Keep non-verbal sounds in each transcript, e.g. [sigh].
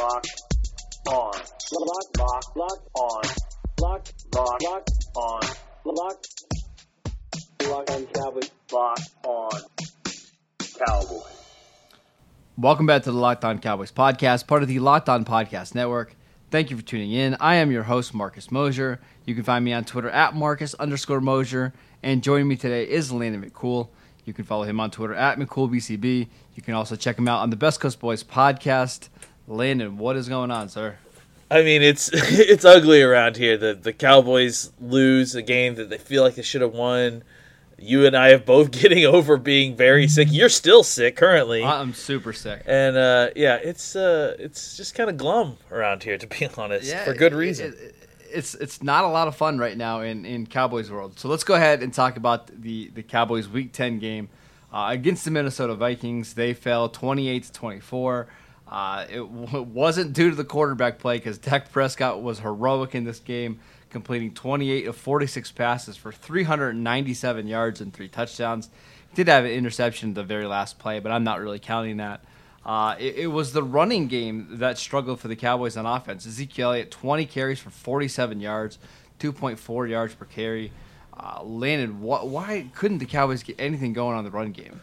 Locked on. Lock, lock, lock on. Lock, lock, lock on. Lock. Lock on Cowboys. Lock on Cowboys. Welcome back to the Locked On Cowboys podcast, part of the Locked On Podcast Network. Thank you for tuning in. I am your host, Marcus Mosher. You can find me on Twitter at Marcus underscore Mosher. And joining me today is Landon McCool. You can follow him on Twitter at McCoolBCB. You can also check him out on the Best Coast Boys podcast. Landon, what is going on, sir? I mean, it's [laughs] it's ugly around here. The the Cowboys lose a game that they feel like they should have won. You and I have both [laughs] getting over being very sick. You're still sick currently, I'm super sick. and uh, yeah, it's uh, it's just kind of glum around here, to be [laughs] honest, for good reason. it- it- it's it's not a lot of fun right now in, in Cowboys world. So let's go ahead and talk about the, the Cowboys Week 10 game uh, against the Minnesota Vikings. They fell 28 to 24. Uh, it w- [laughs] wasn't due to the quarterback play because Dak Prescott was heroic in this game, completing 28 of 46 passes for 397 yards and three touchdowns. Did have an interception the very last play, but I'm not really counting that. Uh, it, it was the running game that struggled for the Cowboys on offense. Ezekiel Elliott, 20 carries for 47 yards, 2.4 yards per carry. Uh, Landon, wh- why couldn't the Cowboys get anything going on the run game?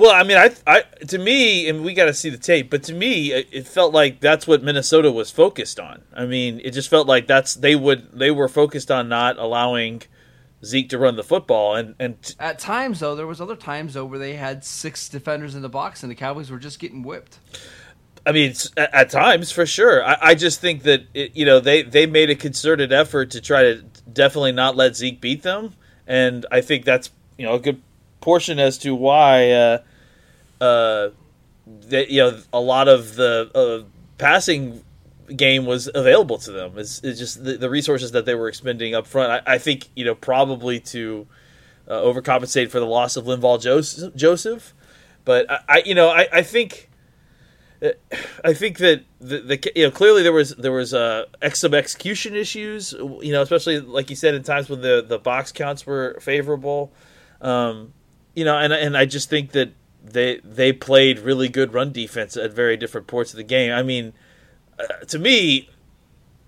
Well, I mean, I, I to me, and we got to see the tape, but to me, it felt like that's what Minnesota was focused on. I mean, it just felt like that's they would they were focused on not allowing Zeke to run the football, and and At times, though, there was other times though where they had six defenders in the box and the Cowboys were just getting whipped. I mean, at, at times for sure. I, I just think that it, you know they they made a concerted effort to try to definitely not let Zeke beat them, and I think that's you know a good portion as to why uh, uh, that you know a lot of the uh, passing game was available to them. It's, it's just the, the resources that they were expending up front. I, I think you know probably to uh, overcompensate for the loss of Linval Joseph, Joseph. but I, I you know I, I think. I think that the, the you know clearly there was there was uh some execution issues you know especially like you said in times when the the box counts were favorable um you know and and I just think that they they played really good run defense at very different parts of the game I mean uh, to me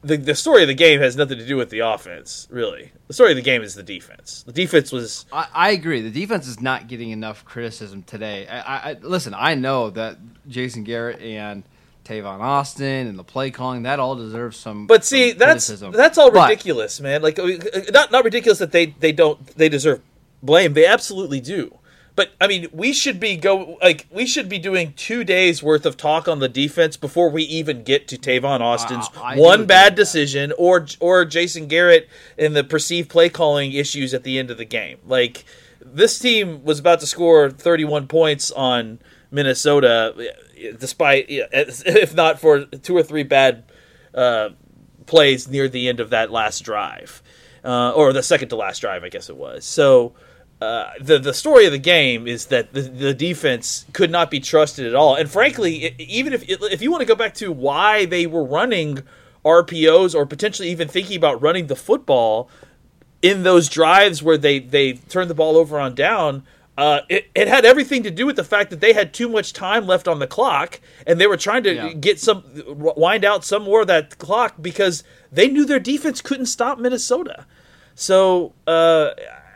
the the story of the game has nothing to do with the offense really the story of the game is the defense the defense was I, I agree. The defense is not getting enough criticism today. I, I, listen. I know that Jason Garrett and Tavon Austin and the play calling that all deserves some. But see, some that's criticism. that's all But- ridiculous, man. Like, uh, not not ridiculous that they they don't they deserve blame. They absolutely do. But I mean, we should be go like we should be doing two days worth of talk on the defense before we even get to Tavon Austin's I one bad with that. decision or or Jason Garrett and the perceived play calling issues at the end of the game. Like this team was about to score 31 points on Minnesota, despite [laughs] if not for two or three bad uh, plays near the end of that last drive, uh, or the second to last drive, I guess it was. So. Uh, the the story of the game is that the, the defense could not be trusted at all, and frankly, even if if you want to go back to why they were running RPOs or potentially even thinking about running the football in those drives where they they turned the ball over on down, uh, it, it had everything to do with the fact that they had too much time left on the clock and they were trying to Yeah. get some wind out some more of that clock because they knew their defense couldn't stop Minnesota. So, uh,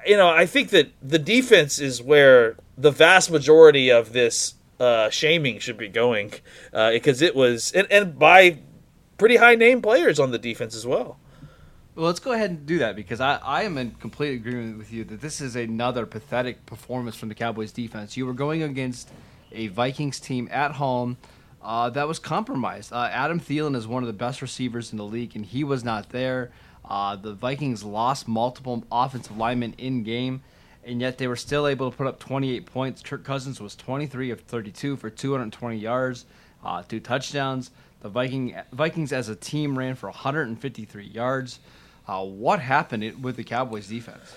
you know, I think that the defense is where the vast majority of this uh, shaming should be going uh, because it was, and, and by pretty high name players on the defense as well. Well, let's go ahead and do that because I, I am in complete agreement with you that this is another pathetic performance from the Cowboys defense. You were going against a Vikings team at home uh, that was compromised. Uh, Adam Thielen is one of the best receivers in the league, and he was not there. Uh, the Vikings lost multiple offensive linemen in game, and yet they were still able to put up 28 points. Kirk Cousins was 23 of 32 for 220 yards. uh, two touchdowns. The Viking Vikings as a team ran for 153 yards. Uh, what happened with the Cowboys defense?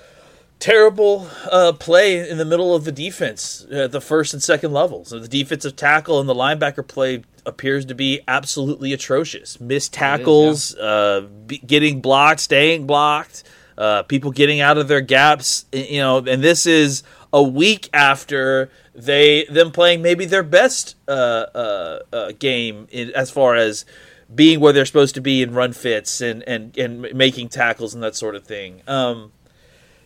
Terrible uh, play in the middle of the defense at the first and second levels. So the defensive tackle and the linebacker play appears to be absolutely atrocious. Missed tackles, yeah. uh, getting blocked, staying blocked, uh, people getting out of their gaps. You know, and this is a week after they them playing maybe their best uh, uh, uh, game in, as far as being where they're supposed to be in run fits and and and making tackles and that sort of thing. Um,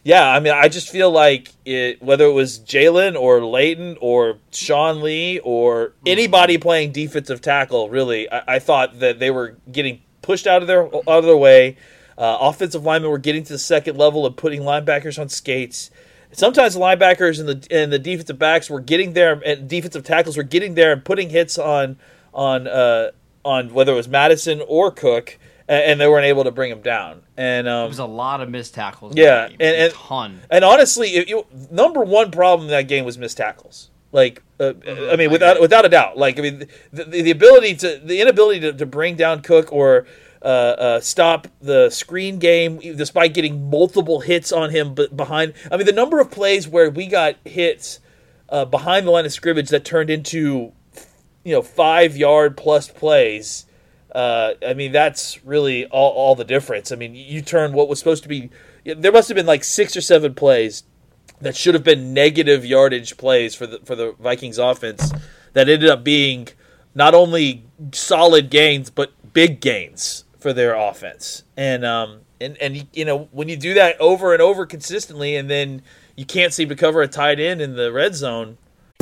yeah, I mean, I just feel like it, whether it was Jaylon or Leighton or Sean Lee or anybody playing defensive tackle, really, I, I thought that they were getting pushed out of their out of their way. Uh, offensive linemen were getting to the second level and putting linebackers on skates. Sometimes the linebackers and the and the defensive backs were getting there, and defensive tackles were getting there and putting hits on on uh, on whether it was Mattison or Cook and they weren't able to bring him down. And um, there was a lot of missed tackles. Yeah, and, and a ton. And honestly, it, it, number one problem in that game was missed tackles. Like, uh, mm-hmm. I mean, without without a doubt. Like, I mean, the, the, the ability to the inability to, to bring down Cook or uh, uh, stop the screen game, despite getting multiple hits on him, but behind. I mean, the number of plays where we got hits uh, behind the line of scrimmage that turned into, you know, five yard plus plays uh, I mean, that's really all, all the difference. I mean, you turn what was supposed to be, there must have been like six or seven plays that should have been negative yardage plays for the for the Vikings offense that ended up being not only solid gains but big gains for their offense. And um and and you know when you do that over and over consistently, and then you can't seem to cover a tight end in the red zone,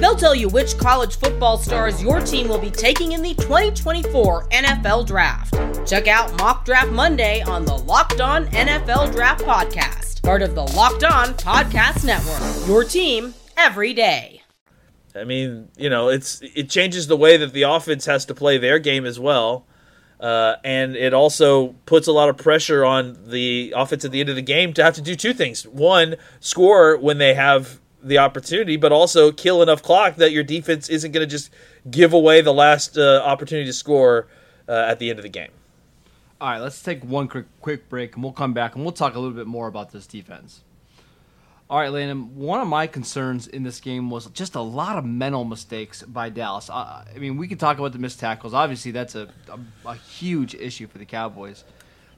They'll tell you which college football stars your team will be taking in the 2024 NFL Draft. Check out Mock Draft Monday on the Locked On NFL Draft Podcast part of the Locked On Podcast Network. Your team every day. I mean, you know, it's it changes the way that the offense has to play their game as well. Uh, and it also puts a lot of pressure on the offense at the end of the game to have to do two things: one, score when they have the opportunity, but also kill enough clock that your defense isn't going to just give away the last uh, opportunity to score uh, at the end of the game. All right, let's take one quick quick break, and we'll come back and we'll talk a little bit more about this defense. All right, Landon. One of my concerns in this game was just a lot of mental mistakes by Dallas. I, I mean, we can talk about the missed tackles. Obviously, that's a, a, a huge issue for the Cowboys,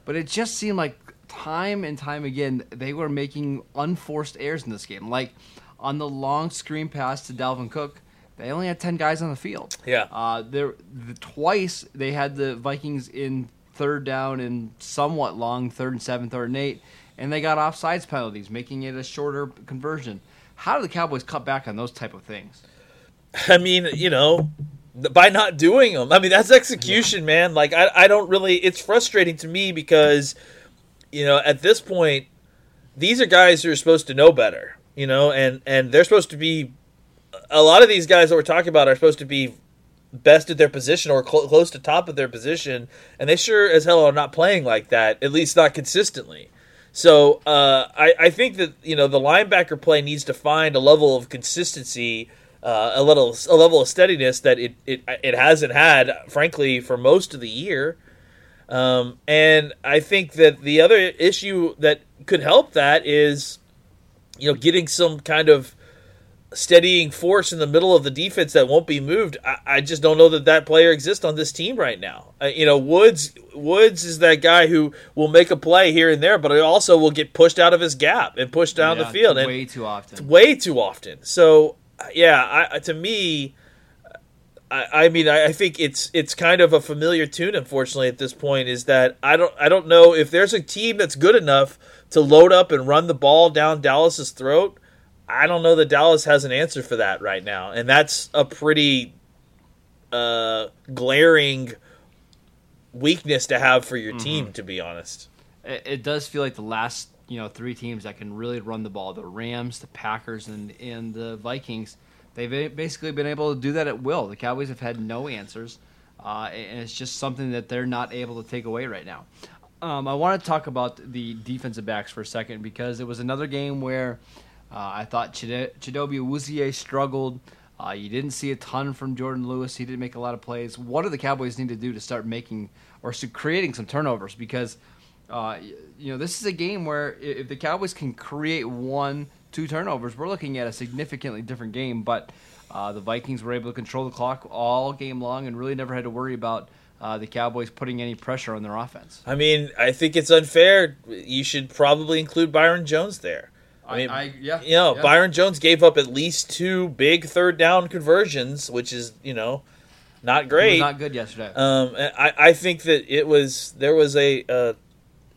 but it just seemed like time and time again they were making unforced errors in this game. Like on the long screen pass to Dalvin Cook, they only had ten guys on the field. Yeah. Uh, there the, twice they had the Vikings in third down and somewhat long third and seven, third and eight, and they got offsides penalties, making it a shorter conversion. How do the Cowboys cut back on those type of things? [laughs] I mean, you know, by not doing them. I mean, that's execution, man. Like, I, I don't really. It's frustrating to me because, you know, at this point, these are guys who are supposed to know better, you know, and and they're supposed to be. A lot of these guys that we're talking about are supposed to be best at their position or cl- close to top of their position, and they sure as hell are not playing like that, at least not consistently. So uh, I, I, think that you know the linebacker play needs to find a level of consistency, uh, a little a level of steadiness that it, it it hasn't had, frankly, for most of the year. Um, and I think that the other issue that could help that is, you know, getting some kind of steadying force in the middle of the defense that won't be moved. I, I just don't know that that player exists on this team right now. Uh, you know, Woods Woods is that guy who will make a play here and there, but he also will get pushed out of his gap and pushed down yeah, the field. Way too often. Way too often. So yeah, I, to me. I, I mean, I think it's it's kind of a familiar tune. Unfortunately, at this point, is that I don't I don't know if there's a team that's good enough to load up and run the ball down Dallas's throat I don't know that Dallas has an answer for that right now, and that's a pretty uh, glaring weakness to have for your mm-hmm. team, to be honest. It, it, does feel like the last you know three teams that can really run the ball: the Rams, the Packers, and and the Vikings. They've basically been able to do that at will. The Cowboys have had no answers, uh, and it's just something that they're not able to take away right now. Um, I want to talk about the defensive backs for a second because it was another game where uh, I thought Chid- Chidobe Awuzie struggled. Uh, you didn't see a ton from Jourdan Lewis. He didn't make a lot of plays. What do the Cowboys need to do to start making or creating some turnovers? Because uh, you know this is a game where if the Cowboys can create one, two turnovers, we're looking at a significantly different game. But uh, the Vikings were able to control the clock all game long and really never had to worry about uh, the Cowboys putting any pressure on their offense. I mean, I think it's unfair. You should probably include Byron Jones there. I mean, I, yeah, you know, yeah. Byron Jones gave up at least two big third down conversions, which is you know not great. not good yesterday. Um, I, I think that it was there was a uh,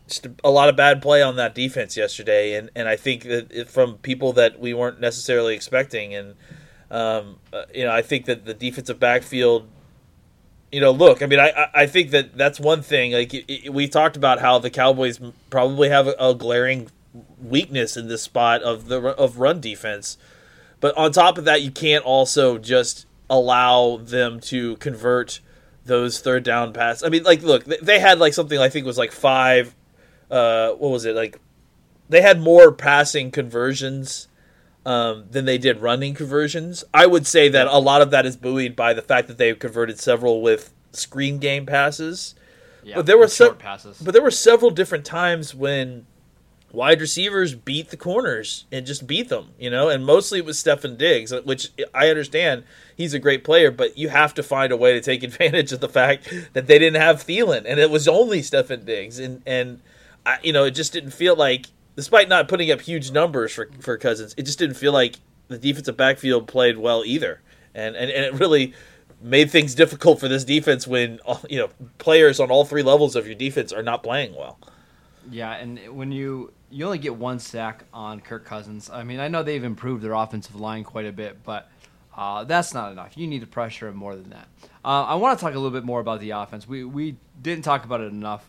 just a lot of bad play on that defense yesterday, and, and I think that it, from people that we weren't necessarily expecting, and um, uh, you know I think that the defensive backfield, you know, look, I mean I I- think that that's one thing. Like it, it- we talked about how the Cowboys probably have a, a glaring weakness in this spot of the of run defense. But on top of that, you can't also just allow them to convert those third down passes. I mean, like, look, they had like something I think was like five. Uh, what was it like? They had more passing conversions um, than they did running conversions. I would say that a lot of that is buoyed by the fact that they converted several with screen game passes. yeah, but there were some passes. But there were several different times when wide receivers beat the corners and just beat them, you know, and mostly it was Stefon Diggs, which I understand he's a great player, but you have to find a way to take [laughs] advantage of the fact that they didn't have Thielen and it was only Stefon Diggs and and I, you know, it just didn't feel like despite not putting up huge numbers for for Cousins, it just didn't feel like the defensive backfield played well either. And and, and it really made things difficult for this defense when you know players on all three levels of your defense are not playing well. Yeah, and when you you only get one sack on Kirk Cousins. I mean, I know they've improved their offensive line quite a bit, but uh, that's not enough. You need to pressure him more than that. Uh, I want to talk a little bit more about the offense. We we didn't talk about it enough.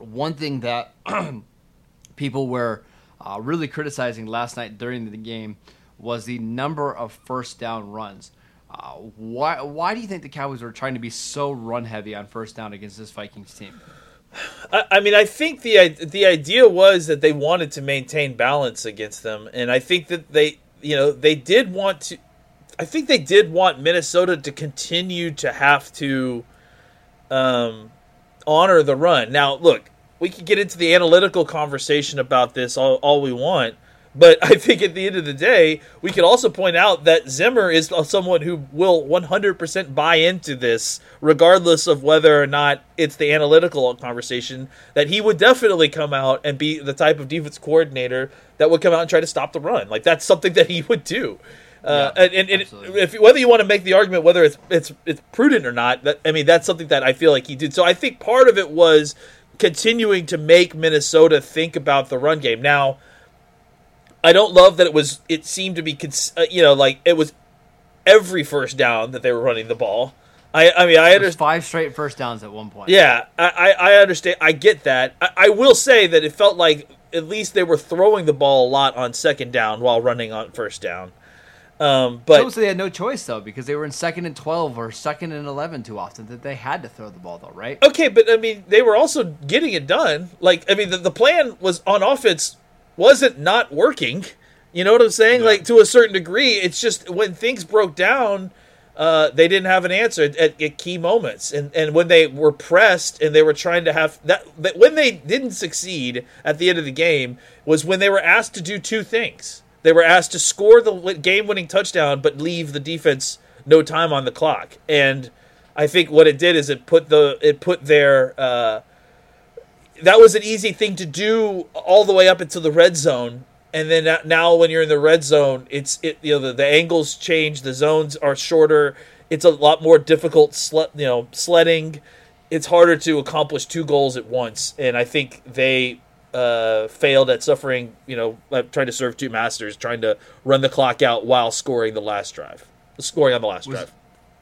One thing that [clears throat] people were uh, really criticizing last night during the game was the number of first down runs. Uh, why why do you think the Cowboys were trying to be so run heavy on first down against this Vikings team? I, I mean, I think the the idea was that they wanted to maintain balance against them, and I think that they, you know, they did want to. I think they did want Minnesota to continue to have to um, honor the run. Now, look, we could get into the analytical conversation about this all, all we want, but [laughs] I think at the end of the day, we could also point out that Zimmer is someone who will 100% buy into this, regardless of whether or not it's the analytical conversation, that he would definitely come out and be the type of defense coordinator that would come out and try to stop the run. Like, that's something [laughs] that he would do. Uh, Yeah, and and, and if whether you want to make the argument whether it's it's it's prudent or not, that I mean that's something that I feel like he did. So I think part of it was continuing to make Minnesota think about the run game. Now, I don't love that it was. It seemed to be, cons- uh, you know, like it was every first down that they were running the ball. I I mean I understand. five straight first downs at one point. Yeah, I, I I understand. I get that. I, I will say that it felt like at least they were throwing the ball a lot on second down while running on first down. Um, but so they had no choice though because they were in second and twelve or second and eleven too often that they had to throw the ball though, right? Okay, but I mean, they were also getting it done. Like, I mean, the, the plan was on offense wasn't not working. You know what I'm saying? Like to a certain degree, it's just when things broke down, uh, they didn't have an answer at, at key moments, and and when they were pressed and they were trying to have that, that when they didn't succeed at the end of the game was when they were asked to do two things. They were asked to score the game-winning touchdown, but leave the defense no time on the clock, and. I think what it did is it put the it put their uh, that was an easy thing to do all the way up into the red zone, and then now when you're in the red zone, it's it you know the, the angles change, the zones are shorter, it's a lot more difficult sled you know sledding, it's harder to accomplish two goals at once, and I think they uh, failed at suffering you know trying to serve two masters, trying to run the clock out while scoring the last drive, scoring on the last Was- drive.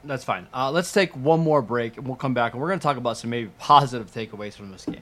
That's fine. Uh, let's take one more break and we'll come back and we're going to talk about some maybe positive takeaways from this game.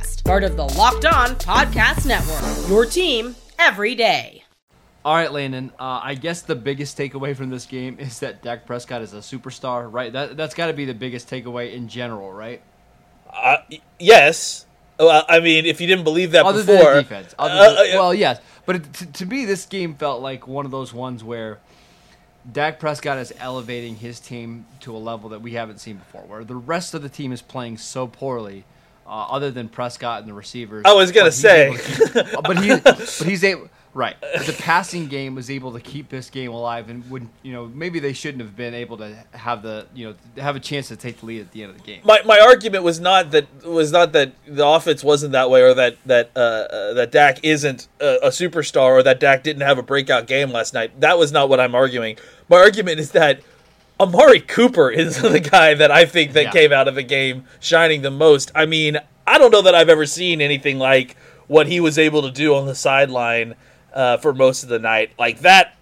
part of the Locked On Podcast Network. Your team every day. All right, Landon. Uh, I guess the biggest takeaway from this game is that Dak Prescott is a superstar, right? That that's got to be the biggest takeaway in general, right? Uh, yes. Well, I mean, if you didn't believe that Other before, than the defense. Other uh, than- uh, well, yes, but it, to, to me, this game felt like one of those ones where Dak Prescott is elevating his team to a level that we haven't seen before, where the rest of the team is playing so poorly. Uh, other than Prescott and the receivers, I was gonna but say. to [laughs] [laughs] but he, but he's able, right? But the passing game was able to keep this game alive, and would you know maybe they shouldn't have been able to have the you know have a chance to take the lead at the end of the game. my, my argument was not that was not that the offense wasn't that way or that that uh, uh, that Dak isn't a, a superstar or that Dak didn't have a breakout game last night. That was not what I'm arguing. My argument is that Amari Cooper is [laughs] the guy that I think that Yeah. came out of the game shining the most. I mean, I don't know that I've ever seen anything like what he was able to do on the sideline uh, for most of the night. Like that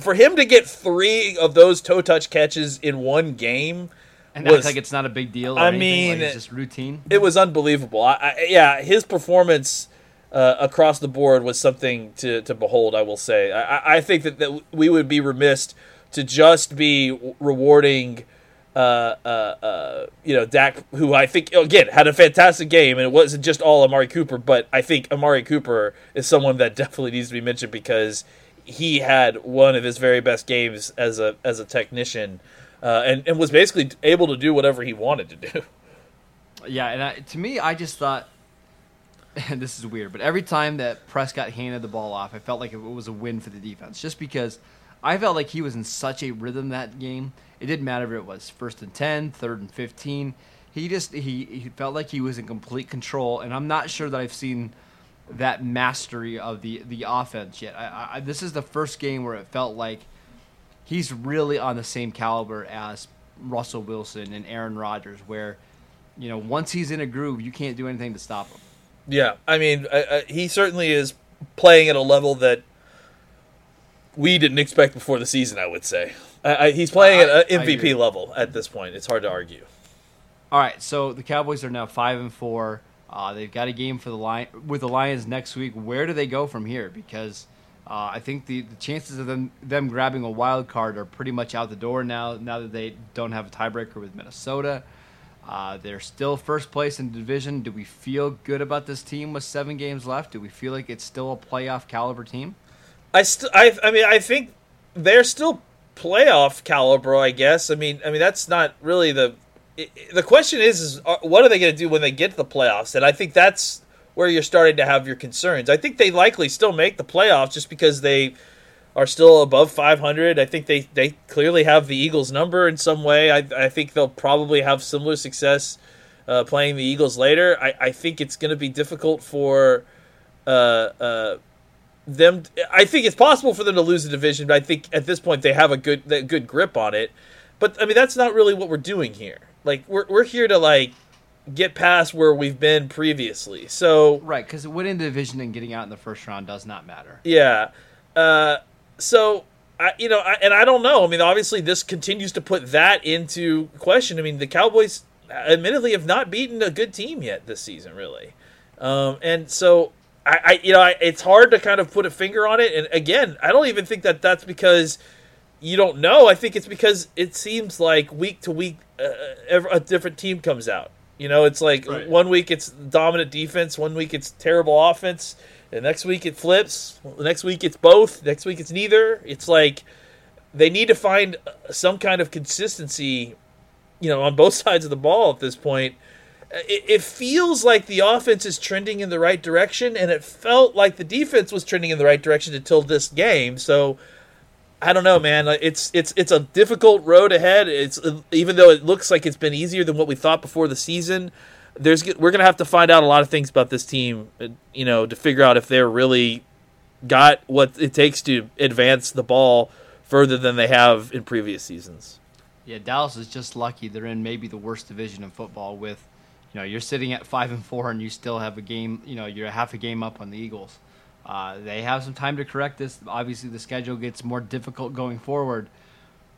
for him to get 3 of those toe touch catches in one game and was- act like it's not a big deal. Or I anything, mean, like it's just routine. it was unbelievable. I, I, yeah, his performance uh, across the board was something to, to behold. I will say. I, I- I think that, that we would be remiss to just be rewarding, uh, uh, uh, you know, Dak, who I think again had a fantastic game, and it wasn't just all Amari Cooper, but I think Amari Cooper is someone that [laughs] definitely needs to be mentioned because he had one of his very best games as a as a technician. Uh, and, and was basically able to do whatever he wanted to do. [laughs] Yeah, and I, to me, I just thought, and [laughs] this is weird, but every time that Prescott handed the ball off, I felt like it was a win for the defense, just because I felt like he was in such a rhythm that game. It didn't matter if it was first and 10, third and 15. He just he, he felt like he was in complete control, and I'm not sure that I've seen that mastery of the the offense yet. I, I, this is the first game where it felt like he's really on the same caliber as Russell Wilson and Aaron Rodgers, where you know once he's in a groove, you can't do anything to stop him. Yeah, I mean, I, he certainly is playing at a level that we didn't expect before the season. I would say I, I, he's playing at an MVP level at this point. It's hard to argue. All right, so the Cowboys are now five and four. Uh, they've got a game for the Lion with the Lions next week. Where do they go from here? Because uh, I think the, the chances of them them grabbing a wild card are pretty much out the door now. Now that they don't have a tiebreaker with Minnesota, uh, they're still first place in the division. Do we feel good about this team with seven games left? Do we feel like it's still a playoff caliber team? I st- I, I mean, I think they're still playoff caliber. I guess. I mean, I mean that's not really the. i- i- The question is, is what are they going to do when they get to the playoffs? And I think that's where you're starting to have your concerns. I think they likely still make the playoffs just because they are still above 500. I think they, they clearly have the Eagles number in some way. I, I think they'll probably have similar success uh, playing the Eagles later. I, I think it's going to be difficult for uh, uh, them. I think it's possible for them to lose the division, but I think at this point they have a good a good grip on it. But I mean, that's not really what we're doing here. Like we're we're here to like get past where we've been previously. So Right, because winning the division and getting out in the first round does not matter. yeah. Uh, so I, you know, I, and I don't know. I mean, obviously, this continues to put that into question. I mean, the Cowboys, admittedly, have not beaten a good team yet this season, really. Um, and so I, I you know, I, it's hard to kind of put a finger on it. And again, I don't even think that that's because you don't know. I think it's because it seems like week to week, uh, ev- a different team comes out. You know, it's like Right. one week it's dominant defense, one week it's terrible offense, the next week it flips, the next week it's both, next week it's neither. It's like they need to find some kind of consistency, you know, on both [laughs] sides of the ball at this point. It, it feels like the offense is trending in the right direction, and it felt like the defense was trending in the right direction until this game. So I don't know, man. It's it's it's a difficult road ahead. It's even though it looks like it's been easier than what we thought before the season. there's we're gonna have to find out a lot of things about this team, you know, to figure out if they're really got what it takes to advance the ball further than they have in previous seasons. Yeah, Dallas is just lucky they're in maybe the worst division in football. With, you know, you're sitting at five and four, and you still have a game. You know, you're half a game up on the Eagles. Uh, they have some time to correct this. Obviously, the schedule gets more difficult going forward.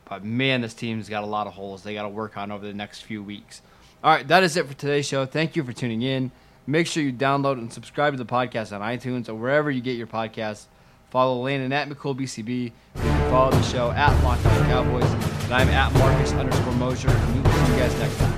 But man, this team's got a lot of holes they got to work on over the next few weeks. All right, that is it for today's show. Thank you for tuning in. Make sure you download and subscribe to the podcast on iTunes or wherever you get your podcasts. Follow Landon at McCoolBCB. Can follow the show at Locked On Cowboys. And I'm at Marcus underscore Mosher. And we will see you guys next time.